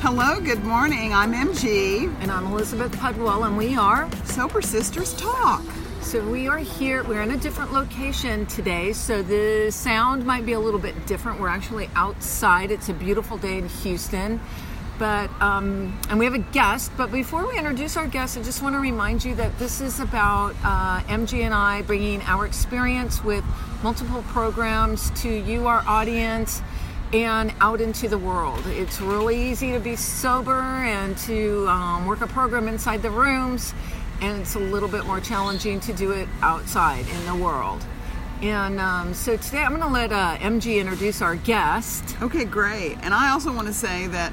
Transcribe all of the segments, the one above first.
Hello, good morning. I'm MG. And I'm Elizabeth Pudwell, and we are Sober Sisters Talk. So we are here, we're in a different location today, so the sound might be a little bit different. We're actually outside. It's a beautiful day in Houston. But um, and we have a guest. But before we introduce our guest, I just want to remind you that this is about uh, MG and I bringing our experience with multiple programs to you, our audience, and out into the world. It's really easy to be sober and to um, work a program inside the rooms, and it's a little bit more challenging to do it outside in the world. And um, so today I'm going to let uh, MG introduce our guest. Okay, great. And I also want to say that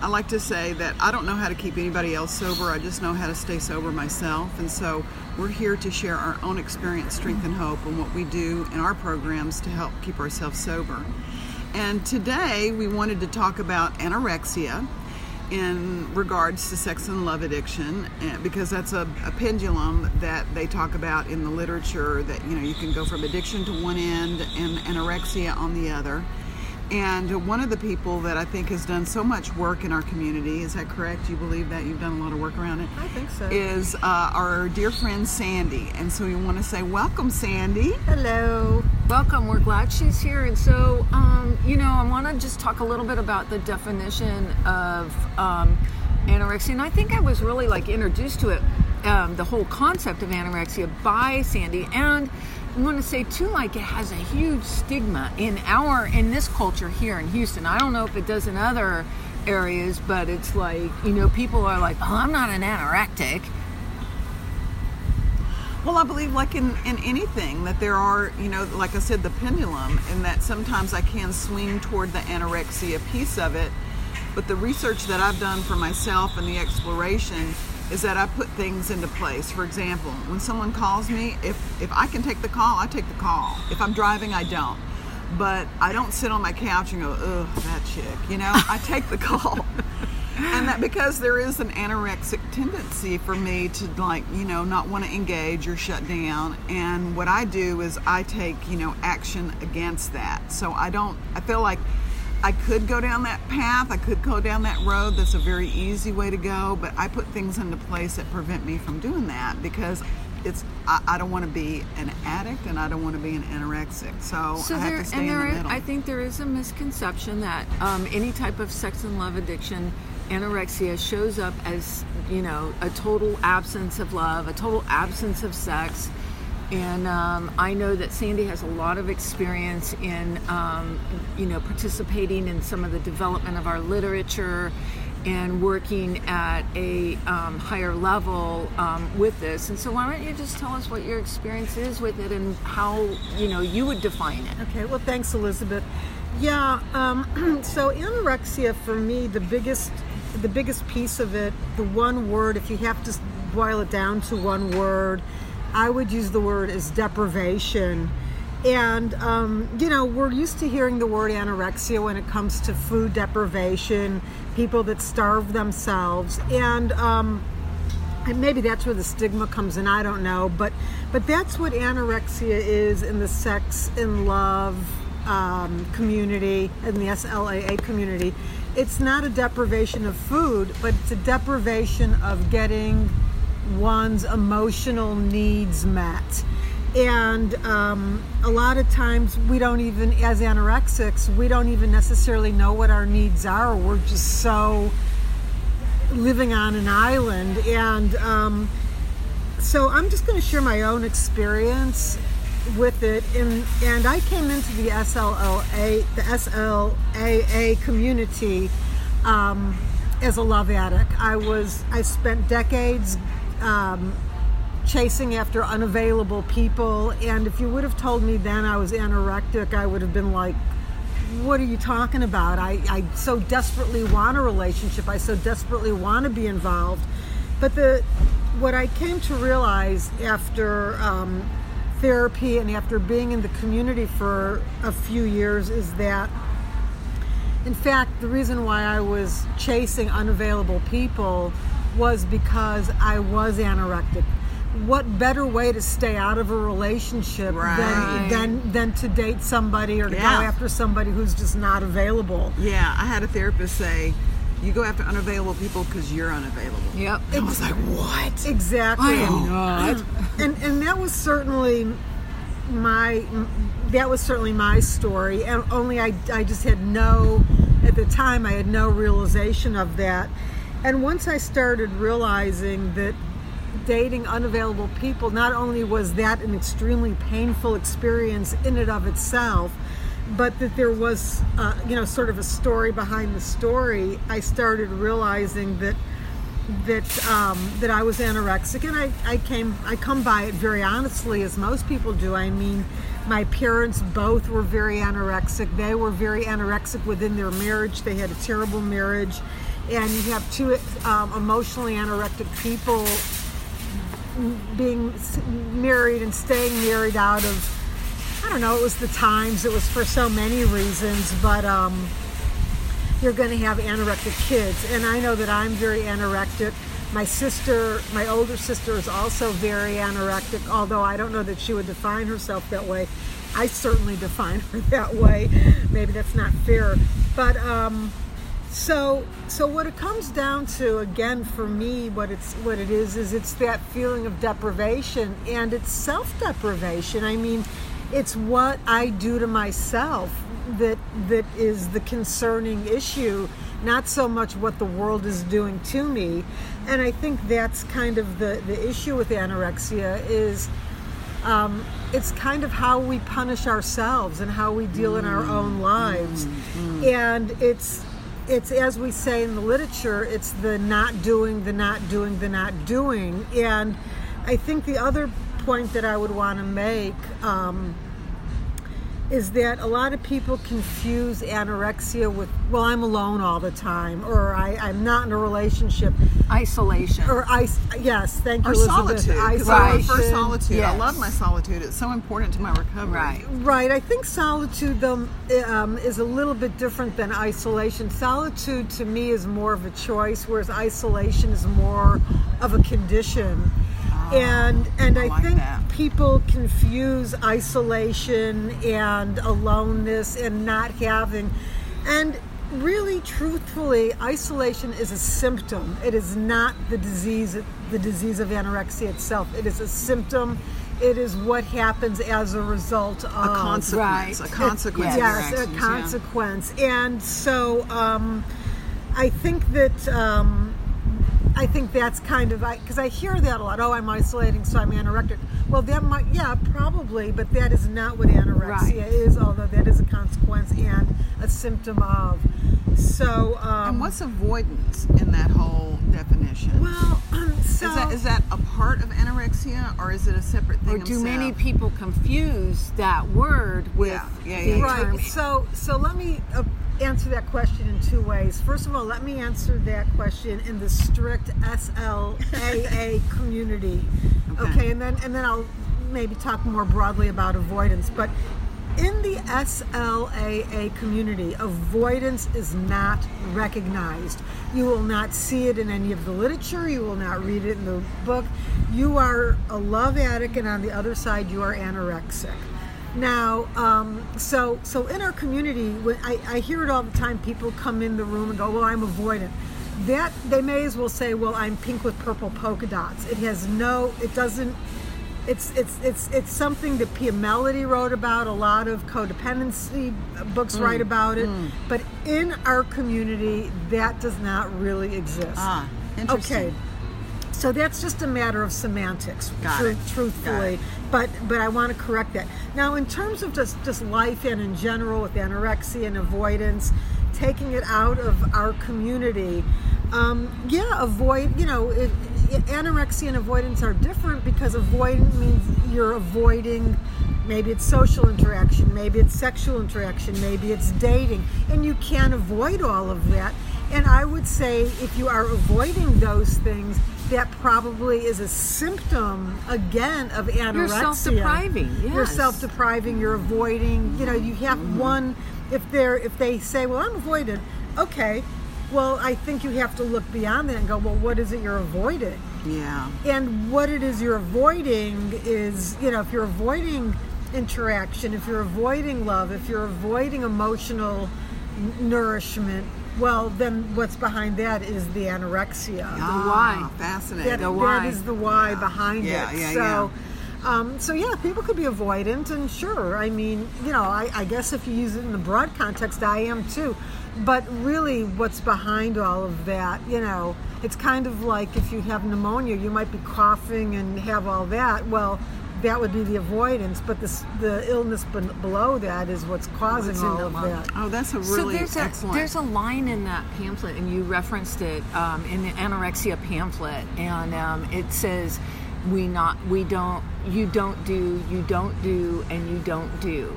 I like to say that I don't know how to keep anybody else sober. I just know how to stay sober myself. And so we're here to share our own experience, strength, and hope, and what we do in our programs to help keep ourselves sober. And today we wanted to talk about anorexia in regards to sex and love addiction eh, because that's a, a, pendulum that they talk about in the literature that you know you can go from addiction to one end and anorexia on the other and one of the people that I think has done so much work in our community, is that correct? You believe that? You've done a lot of work around it? I think so. Is uh, our dear friend Sandy. And so we want to say, welcome, Sandy. Hello. Welcome. We're glad she's here. And so, um, you know, I want to just talk a little bit about the definition of um, anorexia. And I think I was really like introduced to it, um, the whole concept of anorexia by Sandy. And I want to say too, like it has a huge stigma in our in this culture here in Houston. I don't know if it does in other areas, but it's like you know people are like, "Oh, I'm not an anorectic." Well, I believe, like in, in anything, that there are, you know, like I said, the pendulum, and that sometimes I can swing toward the anorexia piece of it. But the research that I've done for myself and the exploration is that I put things into place. For example, when someone calls me, if if I can take the call, I take the call. If I'm driving, I don't. But I don't sit on my couch and go, ugh, that chick. You know, I take the call. And that because there is an anorexic tendency for me to like you know not want to engage or shut down and what i do is i take you know action against that so i don't i feel like I could go down that path, I could go down that road. That's a very easy way to go, but I put things into place that prevent me from doing that because it's I, I don't want to be an addict and I don't want to be an anorexic. So, so I there, have to stay and in there the is. I think there is a misconception that um, any type of sex and love addiction, anorexia, shows up as you know a total absence of love, a total absence of sex and um, I know that Sandy has a lot of experience in, um, you know, participating in some of the development of our literature and working at a um, higher level um, with this. And so, why don't you just tell us what your experience is with it and how you know you would define it? Okay. Well, thanks, Elizabeth. Yeah. Um, so anorexia for me, the biggest, the biggest piece of it, the one word, if you have to boil it down to one word I would use the word as deprivation. And, um, you know, we're used to hearing the word anorexia when it comes to food deprivation, people that starve themselves. And, um, and maybe that's where the stigma comes in, I don't know. But, but that's what anorexia is in the sex and love um, community, in the SLAA community. It's not a deprivation of food, but it's a deprivation of getting one's emotional needs met. And um, a lot of times we don't even, as anorexics, we don't even necessarily know what our needs are. We're just so living on an island. And um, so I'm just going to share my own experience with it. And, and I came into the SLAA, the SLAA community um, as a love addict. I was, I spent decades um, chasing after unavailable people. And if you would have told me then I was anorectic, I would have been like, what are you talking about? I, I so desperately want a relationship. I so desperately want to be involved. But the what I came to realize after um, therapy and after being in the community for a few years is that, in fact, the reason why I was chasing unavailable people was because I was anorectic. What better way to stay out of a relationship Right. than, than than to date somebody or to Yeah. go after somebody who's just not available? Yeah, I had a therapist say, you go after unavailable people because you're unavailable. Yep. I was like, what? Exactly. I am oh. not. and and that was certainly my that was certainly my story and only I, I just had no at the time i had no realization of that and once i started realizing that dating unavailable people not only was that an extremely painful experience in and of itself but that there was uh, you know sort of a story behind the story i started realizing that that um, that I was anorexic, and I, I came I come by it very honestly, as most people do. I mean, my parents both were very anorexic. They were very anorexic within their marriage. They had a terrible marriage, and you have two um, emotionally anorectic people being married and staying married out of don't know. It was the times. It was for so many reasons, but. Um, you're going to have anorectic kids. And I know that I'm very anorectic. My sister, my older sister, is also very anorectic, although I don't know that she would define herself that way. I certainly define her that way. Maybe that's not fair. But um, so so what it comes down to again for me what it's what it is is it's that feeling of deprivation and it's self-deprivation. I mean, it's what I do to myself that that is the concerning issue not so much what the world is doing to me. And i think that's kind of the the issue with anorexia is um, it's kind of how we punish ourselves and how we deal in our own lives. and it's it's as we say in the literature it's the not doing the not doing the not doing. And i think the other point that i would want to make um, is that a lot of people confuse anorexia with well i'm alone all the time or I, i'm not in a relationship Isolation. or i yes thank you Or elizabeth solitude. Because I prefer Isolation. solitude. I love my solitude. It's so important to my recovery. Right. Right. I think solitude, though, um, is a little bit different than isolation. Solitude, to me, is more of a choice, whereas isolation is more of a condition. And and I I, like think that. people confuse isolation and aloneness and not having, and really, truthfully, isolation is a symptom. It is not the disease, the disease of anorexia itself. It is a symptom. It is what happens as a result of A consequence. Right. A consequence. Yes, a actions, yeah. consequence. And so um, I think that um, I think that's kind of because I hear that a lot. Oh, I'm isolating, so I'm anorectic. Well, that might, yeah, probably, but that is not what anorexia Right. is. Although that is a consequence and a symptom of. So, um, And what's avoidance in that whole definition? well? Um, so is that is that a part of anorexia or is it a separate thing? Or do of many people confuse that word with Yeah, yeah, the yeah, yeah. term Right. So, so let me uh, answer that question in two ways. First of all, let me answer that question in the strict SLAA community. Okay. Okay. and then and then I'll maybe talk more broadly about avoidance. But in the SLAA community, avoidance is not recognized. You will not see it in any of the literature. You will not read it in the book. You are a love addict, and on the other side, you are anorexic. Now, um, so so in our community, I, I hear it all the time. People come in the room and go, "Well, I'm avoidant." That they may as well say, "Well, I'm pink with purple polka dots." It has no. It doesn't. It's it's it's it's something that Pia Mellody wrote about. A lot of codependency books Mm, write about it. But in our community, that does not really exist. Ah, interesting. Okay. So that's just a matter of semantics, it. truthfully. But but I want to correct that. Now, in terms of just just life and in general with anorexia and avoidance, taking it out of our community, um, yeah, avoid. You know, it, it- anorexia and avoidance are different because avoidant means you're avoiding. Maybe it's social interaction, maybe it's sexual interaction, maybe it's dating, and you can't avoid all of that. And I would say if you are avoiding those things, that probably is a symptom again of anorexia. You're self-depriving, Yes. You're self-depriving. You're avoiding. You know, you have mm-hmm. one. If they're if they say, "Well, I'm avoided," okay. Well, I think you have to look beyond that and go, "Well, what is it you're avoiding?" Yeah. and what it is you're avoiding is you know if you're avoiding interaction if you're avoiding love if you're avoiding emotional n- nourishment well, then what's behind that is the anorexia. Ah, why. Fascinating. That, The why. that is the why behind Yeah, it. yeah, so, Um, so yeah, people could be avoidant, and sure, I mean, you know, I, I guess if you use it in the broad context, I am too. But really, what's behind all of that, you know, it's kind of like if you have pneumonia, you might be coughing and have all that. Well, that would be the avoidance, but this, the illness ben- below that is what's causing What's all the of lung. that. Oh, that's a So really there's a there's a line in that pamphlet, and you referenced it um, in the anorexia pamphlet, and um, it says, "We not we don't you don't do you don't do and you don't do."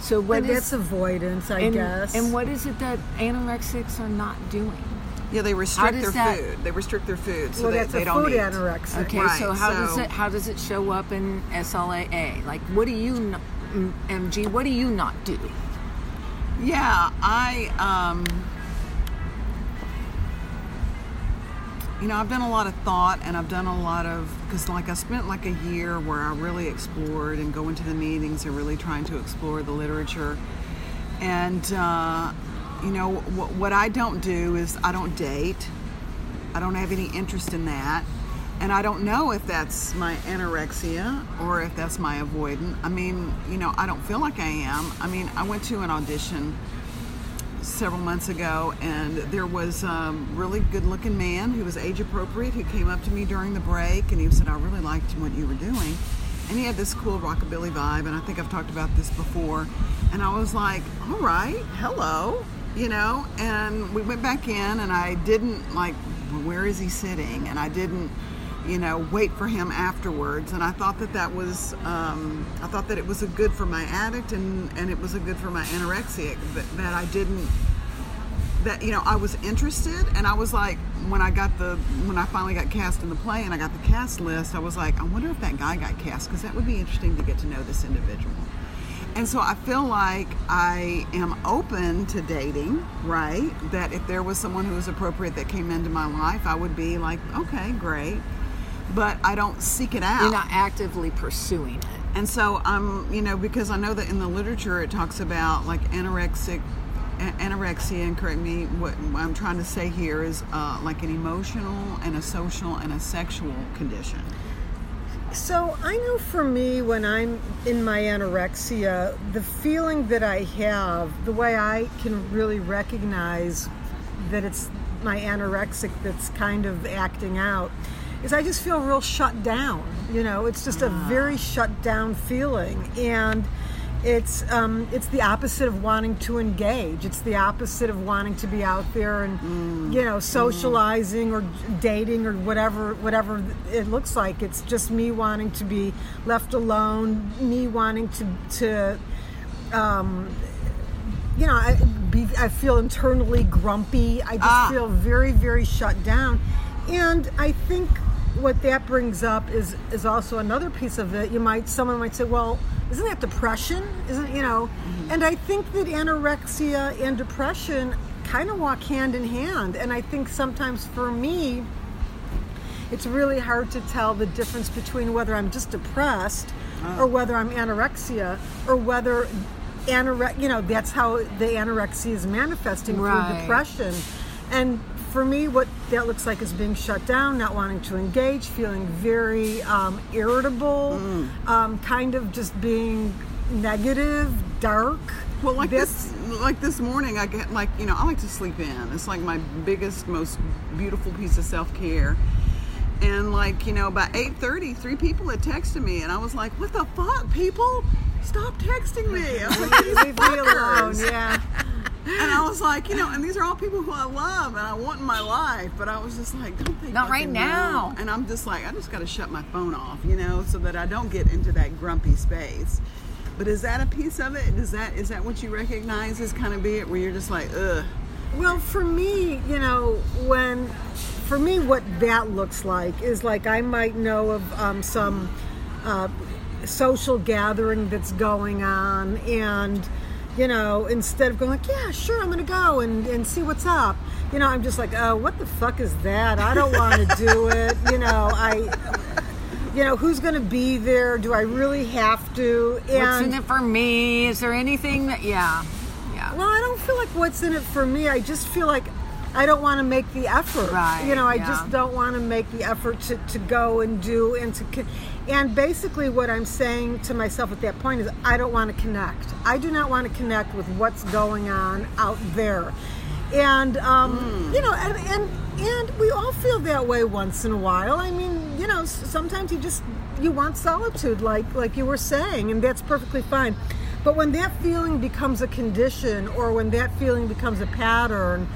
So what And is that's avoidance, I and, guess. and what is it that anorexics are not doing? Yeah, they restrict their that- food. They restrict their food, so well, they, that's they a don't food eat. anorexia. Okay, Right, so how does it how does it show up in SLAA? Like, what do you MG? What do you not do? Yeah, I um you know, I've done a lot of thought and I've done a lot of because like I spent like a year where I really explored and go into the meetings and really trying to explore the literature. And uh, you know, what, what I don't do is I don't date. I don't have any interest in that. And I don't know if that's my anorexia or if that's my avoidant. I mean, you know, I don't feel like I am. I mean, I went to an audition several months ago and there was a really good looking man who was age appropriate who came up to me during the break and he said, I really liked what you were doing. And he had this cool rockabilly vibe, and I think I've talked about this before. And I was like, all right, hello, you know. And we went back in, and I didn't like, where is he sitting? And I didn't, you know, wait for him afterwards. And I thought that that was, um, I thought that it was a good for my addict, and and it was a good for my anorexic that, that I didn't that you know I was interested and I was like when I got the when I finally got cast in the play and I got the cast list I was like I wonder if that guy got cast because that would be interesting to get to know this individual and so I feel like I am open to dating right that if there was someone who was appropriate that came into my life I would be like okay great but I don't seek it out You're not actively pursuing it. and so I'm, you know, because I know that in the literature it talks about like anorexic, anorexia, and correct me, what, what I'm trying to say here is uh, like an emotional and a social and a sexual condition. So I know for me, when I'm in my anorexia, the feeling that I have, the way I can really recognize that it's my anorexic that's kind of acting out, is I just feel real shut down. You know, it's just a ah. very shut down feeling, and it's um, it's the opposite of wanting to engage. It's the opposite of wanting to be out there and you know socializing or dating or whatever whatever it looks like. It's just me wanting to be left alone. Me wanting to to um, you know I be I feel internally grumpy. I just Ah. feel very very shut down, and I think what that brings up is is also another piece of it. You might someone might say, well, isn't that depression? Isn't you know? And I think that anorexia and depression kind of walk hand in hand. And I think sometimes for me, it's really hard to tell the difference between whether I'm just depressed ah. or whether I'm anorexia or whether anore- you know that's how the anorexia is manifesting Right. through depression and for me what that looks like is being shut down not wanting to engage feeling very um, irritable um, kind of just being negative dark Well, like That's- this, like this morning, I get like you know I like to sleep in. It's like my biggest, most beautiful piece of self care. And like you know, by 8:30, three people had texted me, and I was like, "What the fuck, people? Stop texting me!" I was like, leave me alone yeah And I was like, you know, and these are all people who I love and I want in my life, but I was just like, don't they Not right now. know? And I'm just like, I just got to shut my phone off, you know, so that I don't get into that grumpy space. But is that a piece of it? Is that is that what you recognize as kind of be it, where you're just like, ugh? Well, for me, you know, when for me, what that looks like is like I might know of um, some uh, social gathering that's going on, and you know, instead of going like, yeah, sure, I'm going to go and, and see what's up, you know, I'm just like, oh, what the fuck is that? I don't want to do it. You know, I. You know, who's going to be there? Do I really have to? What's in it for me? Is there anything that? Yeah, yeah. Well, I don't feel like what's in it for me. I just feel like I don't want to make the effort. Right, You know, I yeah. just don't want to make the effort to, to go and do and to and basically what I'm saying to myself at that point is I don't want to connect. I do not want to connect with what's going on out there. And um, Hmm. you know, and, and and we all feel that way once in a while. I mean, you know, sometimes you just you want solitude, like like you were saying, and that's perfectly fine. But when that feeling becomes a condition, or when that feeling becomes a pattern,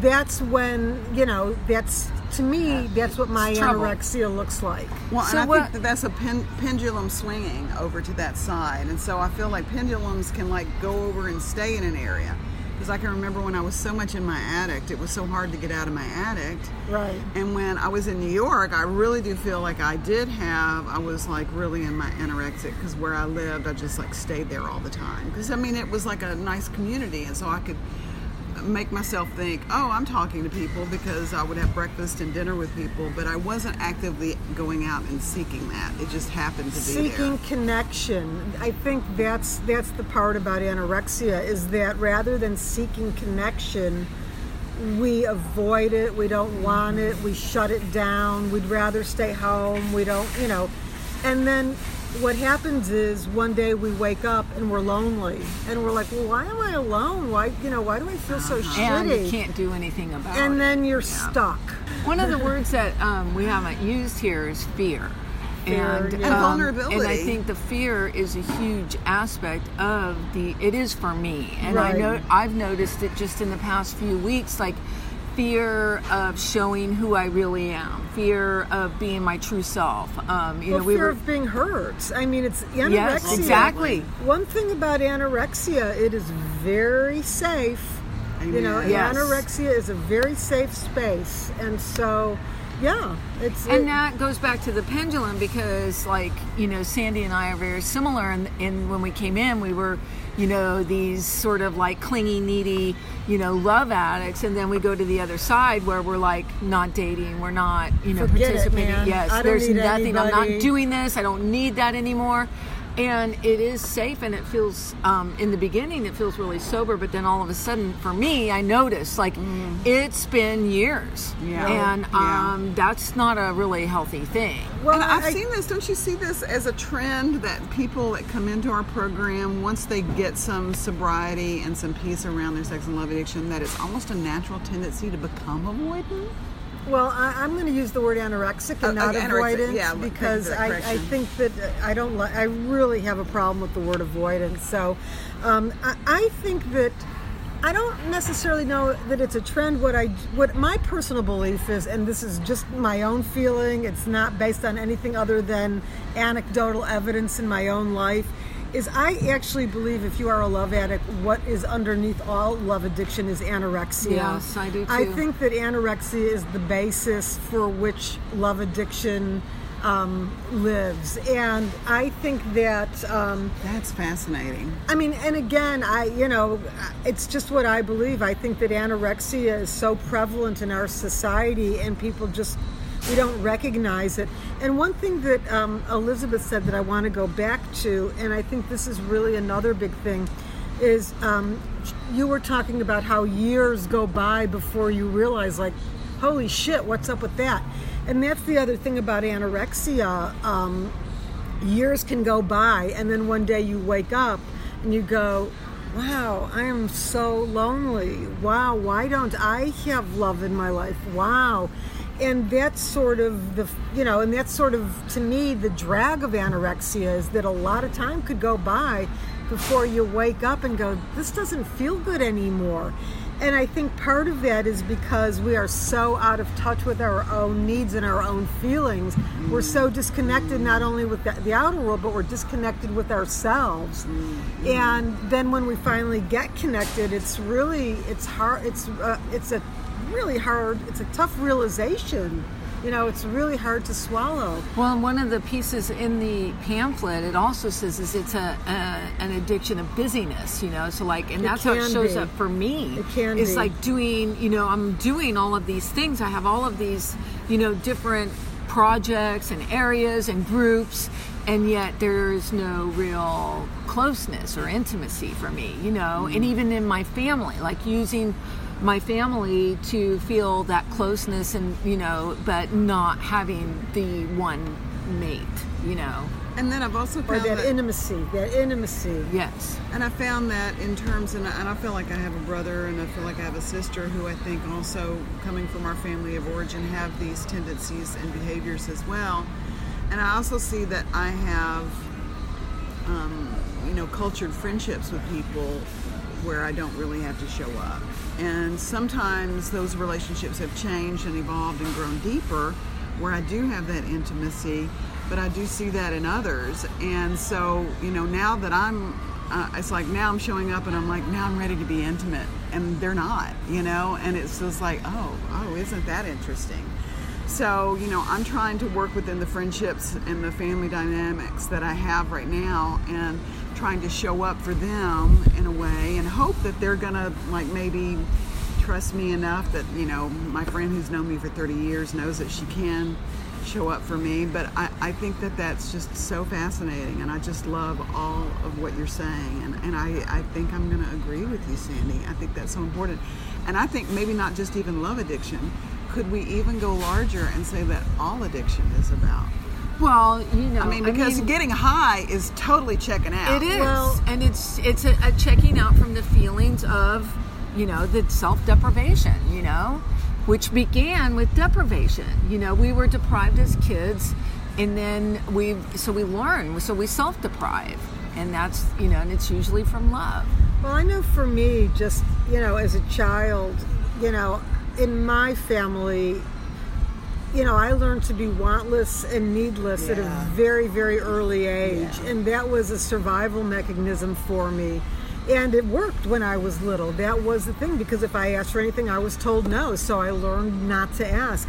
that's when you know that's to me that's what my anorexia looks like. Well, So and I what- think that that's a pen, pendulum swinging over to that side, and so I feel like pendulums can like go over and stay in an area. Because I can remember when I was so much in my addict, it was so hard to get out of my addict. Right. And when I was in New York, I really do feel like I did have, I was like really in my anorexic because where I lived, I just like stayed there all the time. Because I mean, it was like a nice community, and so I could make myself think, oh, I'm talking to people because I would have breakfast and dinner with people, but I wasn't actively going out and seeking that. It just happened to be seeking there. connection i think that's that's the part about anorexia is that rather than seeking connection we avoid it we don't want it we shut it down we'd rather stay home we don't you know and then what happens is one day we wake up and we're lonely and we're like well why am i alone why you know why do i feel so shitty?" and you can't do anything about it. and then you're stuck One of the words that um, we haven't used here is fear. Fear, and, yeah. And um, vulnerability. And I think the fear is a huge aspect of the. It is for me, and I know I've noticed it just in the past few weeks, like fear of showing who I really am, fear of being my true self. Um, you well, know, we fear were. of being hurt i mean it's anorexia Yes, exactly. One thing about anorexia, it is very safe. You know, Yes. anorexia is a very safe space, and so, yeah, it's And it- that goes back to the pendulum because, like, you know, Sandy and I are very similar. And, and when we came in, we were, you know, these sort of like clingy, needy, you know, love addicts. And then we go to the other side where we're like not dating, we're not, you know, Forget participating. man. Yes, there's nothing. I'm not doing this. I don't need that anymore. And it is safe, and it feels um, in the beginning it feels really sober, but then all of a sudden, for me, I notice like it's been years, Mm. Yeah. and Yeah. um, that's not a really healthy thing. well, and I've I- seen this. Don't you see this as a trend that people that come into our program, once they get some sobriety and some peace around their sex and love addiction, that it's almost a natural tendency to become avoidant? Well, I, I'm going to use the word anorexic and Uh, not okay, avoidance yeah, because I, I think that uh, I don't. Li- I really have a problem with the word avoidance. So, um, I, I think that I don't necessarily know that it's a trend. What I, what my personal belief is, and this is just my own feeling. It's not based on anything other than anecdotal evidence in my own life. Is I actually believe if you are a love addict, what is underneath all love addiction is anorexia. Yes, I do I think that anorexia is the basis for which love addiction um, lives, and I think that um, That's fascinating. I mean, and again, I you know, it's just what I believe. I think that anorexia is so prevalent in our society, and people just we don't recognize it. And one thing that um, Elizabeth said that I want to go back to, and I think this is really another big thing, is um, you were talking about how years go by before you realize, like, holy shit, what's up with that? And that's the other thing about anorexia. Um, years can go by and then one day you wake up and you go wow i am so lonely wow why don't i have love in my life wow and that's sort of the you know and that's sort of to me the drag of anorexia is that a lot of time could go by before you wake up and go this doesn't feel good anymore and I think part of that is because we are so out of touch with our own needs and our own feelings. We're so disconnected not only with the, the outer world, but we're disconnected with ourselves. And then when we finally get connected, it's really it's hard. It's uh, it's a really hard. It's a tough realization. You know, it's really hard to swallow. Well, one of the pieces in the pamphlet, it also says is it's a, a an addiction of busyness, you know. So like, and It that's how it shows be. up for me. It can It's be. like doing, you know, I'm doing all of these things. I have all of these, you know, different projects and areas and groups, and yet there's no real closeness or intimacy for me, you know. And mm. even in my family, like using my family to feel that closeness and you know but not having the one mate you know And then I've also or found that that, intimacy, that intimacy. yes and I found that in terms, and I, and I feel like I have a brother and I feel like I have a sister who I think also coming from our family of origin have these tendencies and behaviors as well. And I also see that I have, um, you know, cultured friendships with people where I don't really have to show up. And sometimes those relationships have changed and evolved and grown deeper where I do have that intimacy, but I do see that in others. And so, you know, now that I'm, uh, it's like now I'm showing up and I'm like, now I'm ready to be intimate. And they're not, you know? And it's just like, oh, oh, isn't that interesting? So, you know, I'm trying to work within the friendships and the family dynamics that I have right now and trying to show up for them in a way and hope that they're gonna, like, maybe trust me enough that, you know, my friend who's known me for 30 years knows that she can show up for me. But I, I think that that's just so fascinating and I just love all of what you're saying. And, and I, I think I'm gonna agree with you, Sandy. I think that's so important. And I think maybe not just even love addiction. Could we even go larger and say that all addiction is about? Well you know I mean, because getting high is totally checking out. It is, Well- and it's it's a, a checking out from the feelings of, you know, the self deprivation. You know, which began with deprivation. You know, we were deprived as kids, and then we so we learn, so we self deprive, and that's you know, and it's usually from love. Well, I know for me, just, you know, as a child, you know, in my family, you know, I learned to be wantless and needless at a very, very early age. Yeah. And that was a survival mechanism for me. And it worked when I was little. That was the thing because if I asked for anything, I was told no. So I learned not to ask.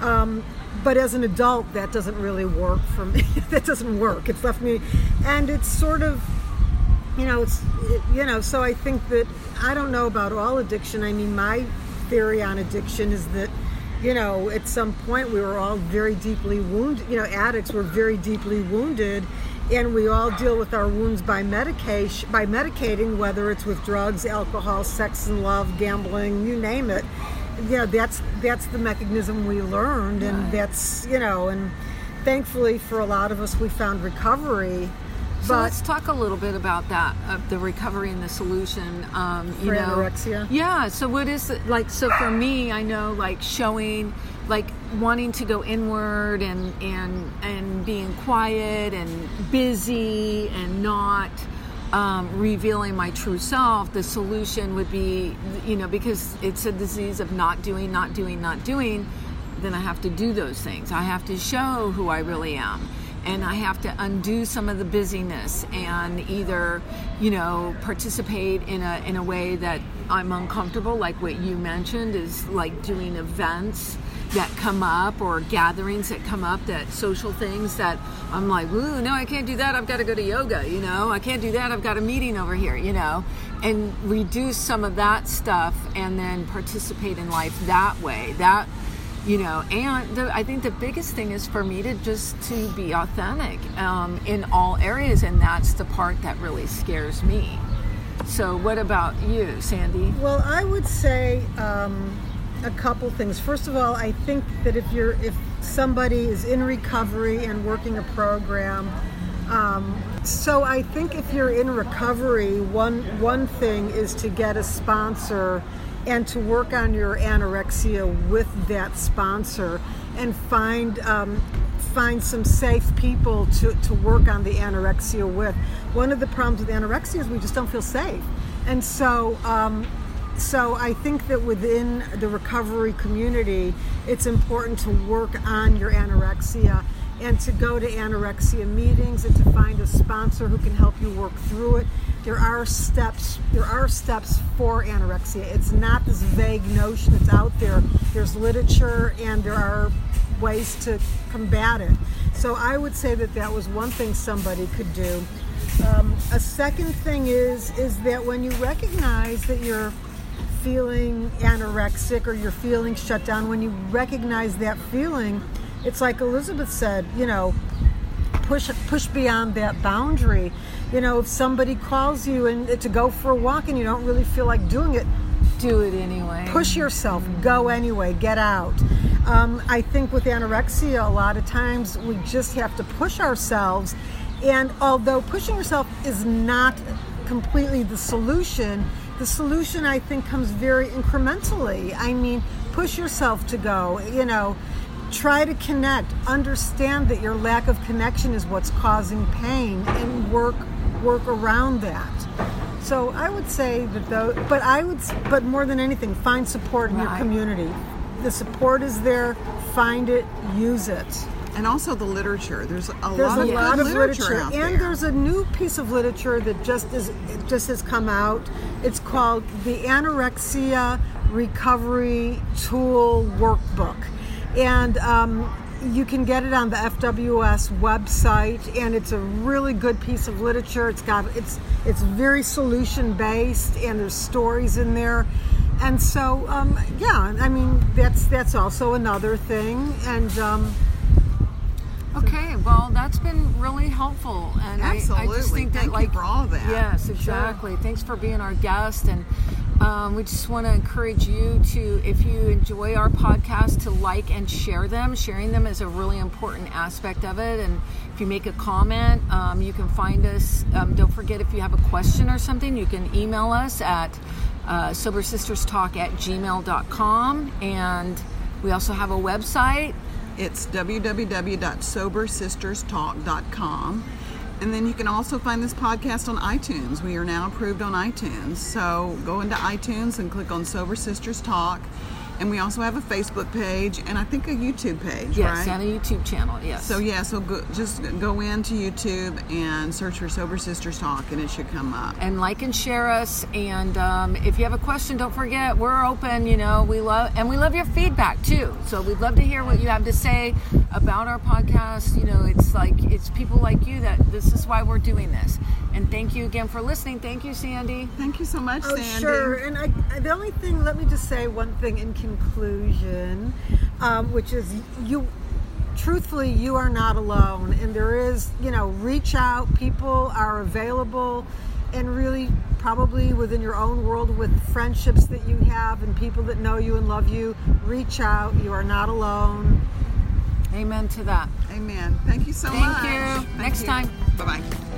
Um, but as an adult, that doesn't really work for me. that doesn't work. It's left me, and it's sort of you know it's it, you know so i think that i don't know about all addiction i mean my theory on addiction is that you know at some point we were all very deeply wounded you know addicts were very deeply wounded and we all deal with our wounds by medication by medicating whether it's with drugs alcohol sex and love gambling you name it. Yeah that's that's the mechanism we learned and that's you know and thankfully for a lot of us we found recovery So but let's talk a little bit about that, of the recovery and the solution. Um, you For know, anorexia? Yeah. So what is it like? So for me, I know like showing, like wanting to go inward and and and being quiet and busy and not um, revealing my true self. The solution would be, you know, because it's a disease of not doing, not doing, not doing. Then I have to do those things. I have to show who I really am and I have to undo some of the busyness and either, you know, participate in a in a way that I'm uncomfortable, like what you mentioned, is like doing events that come up or gatherings that come up, that social things that I'm like, ooh, no, I can't do that. I've got to go to yoga, you know. I can't do that. I've got a meeting over here, you know, and reduce some of that stuff and then participate in life that way. That you know and the, i think the biggest thing is for me to just to be authentic um, in all areas and that's the part that really scares me so what about you sandy Well, I would say um, a couple things. First of all, I think that if you're if somebody is in recovery and working a program, um, so I think if you're in recovery, one one thing is to get a sponsor and to work on your anorexia with that sponsor and find um, find some safe people to, to work on the anorexia with. One of the problems with anorexia is we just don't feel safe. And so, um, so I think that within the recovery community, it's important to work on your anorexia and to go to anorexia meetings and to find a sponsor who can help you work through it. There are steps. There are steps for anorexia. It's not this vague notion that's out there. There's literature and there are ways to combat it. So I would say that that was one thing somebody could do. Um, a second thing is is that when you recognize that you're feeling anorexic or you're feeling shut down, when you recognize that feeling, it's like Elizabeth said, you know, push push beyond that boundary. You know, if somebody calls you and to go for a walk and you don't really feel like doing it, Do it anyway. push yourself, go anyway, get out. Um, I think with anorexia, a lot of times we just have to push ourselves. And although pushing yourself is not completely the solution, the solution I think comes very incrementally. I mean, push yourself to go, you know, try to connect, understand that your lack of connection is what's causing pain and work work around that. So I would say that though, but I would, but more than anything, find support in your community. The support is there. Find it, use it. And also the literature. There's a There's lot a of lot of literature, literature, out and there. there's a new piece of literature that just is it just has come out. It's called the Anorexia Recovery Tool Workbook, and um, you can get it on the FWS website. And it's a really good piece of literature. It's got it's it's very solution based, and there's stories in there. And so, um, yeah, I mean that's that's also another thing. And um, Okay, well, that's been really helpful, and I, I just Absolutely. think that Thank you like for all of that. Yes, exactly. Thanks for being our guest, and um, we just want to encourage you to, if you enjoy our podcast, to like and share them. Sharing them is a really important aspect of it, and if you make a comment, um, you can find us. Um, don't forget if you have a question or something, you can email us at uh, sobersisterstalk at gmail.com, and we also have a website. It's www.sobersisterstalk.com. And then you can also find this podcast on iTunes. We are now approved on iTunes. So go into iTunes and click on Sober Sisters Talk. And we also have a Facebook page and I think a YouTube page, Yes, right? and a YouTube channel. Yes. So yeah, so go, just go into YouTube and search for Sober Sisters Talk, and it should come up. and like and share us. And um, if you have a question, don't forget we're open. You know, we love and we love your feedback too. So we'd love to hear what you have to say about our podcast. You know, it's like it's people like you that this is why we're doing this. And thank you again for listening. Thank you, Sandy. Thank you so much, Oh, Sandy. sure. And I, I- the only thing, let me just say one thing in conclusion, um, which is you, truthfully, you are not alone. And there is, you know, reach out. People are available. And really, probably within your own world with friendships that you have and people that know you and love you, reach out. You are not alone. Amen to that. Amen. Thank you so much. Thank much. you. Next time. Bye bye.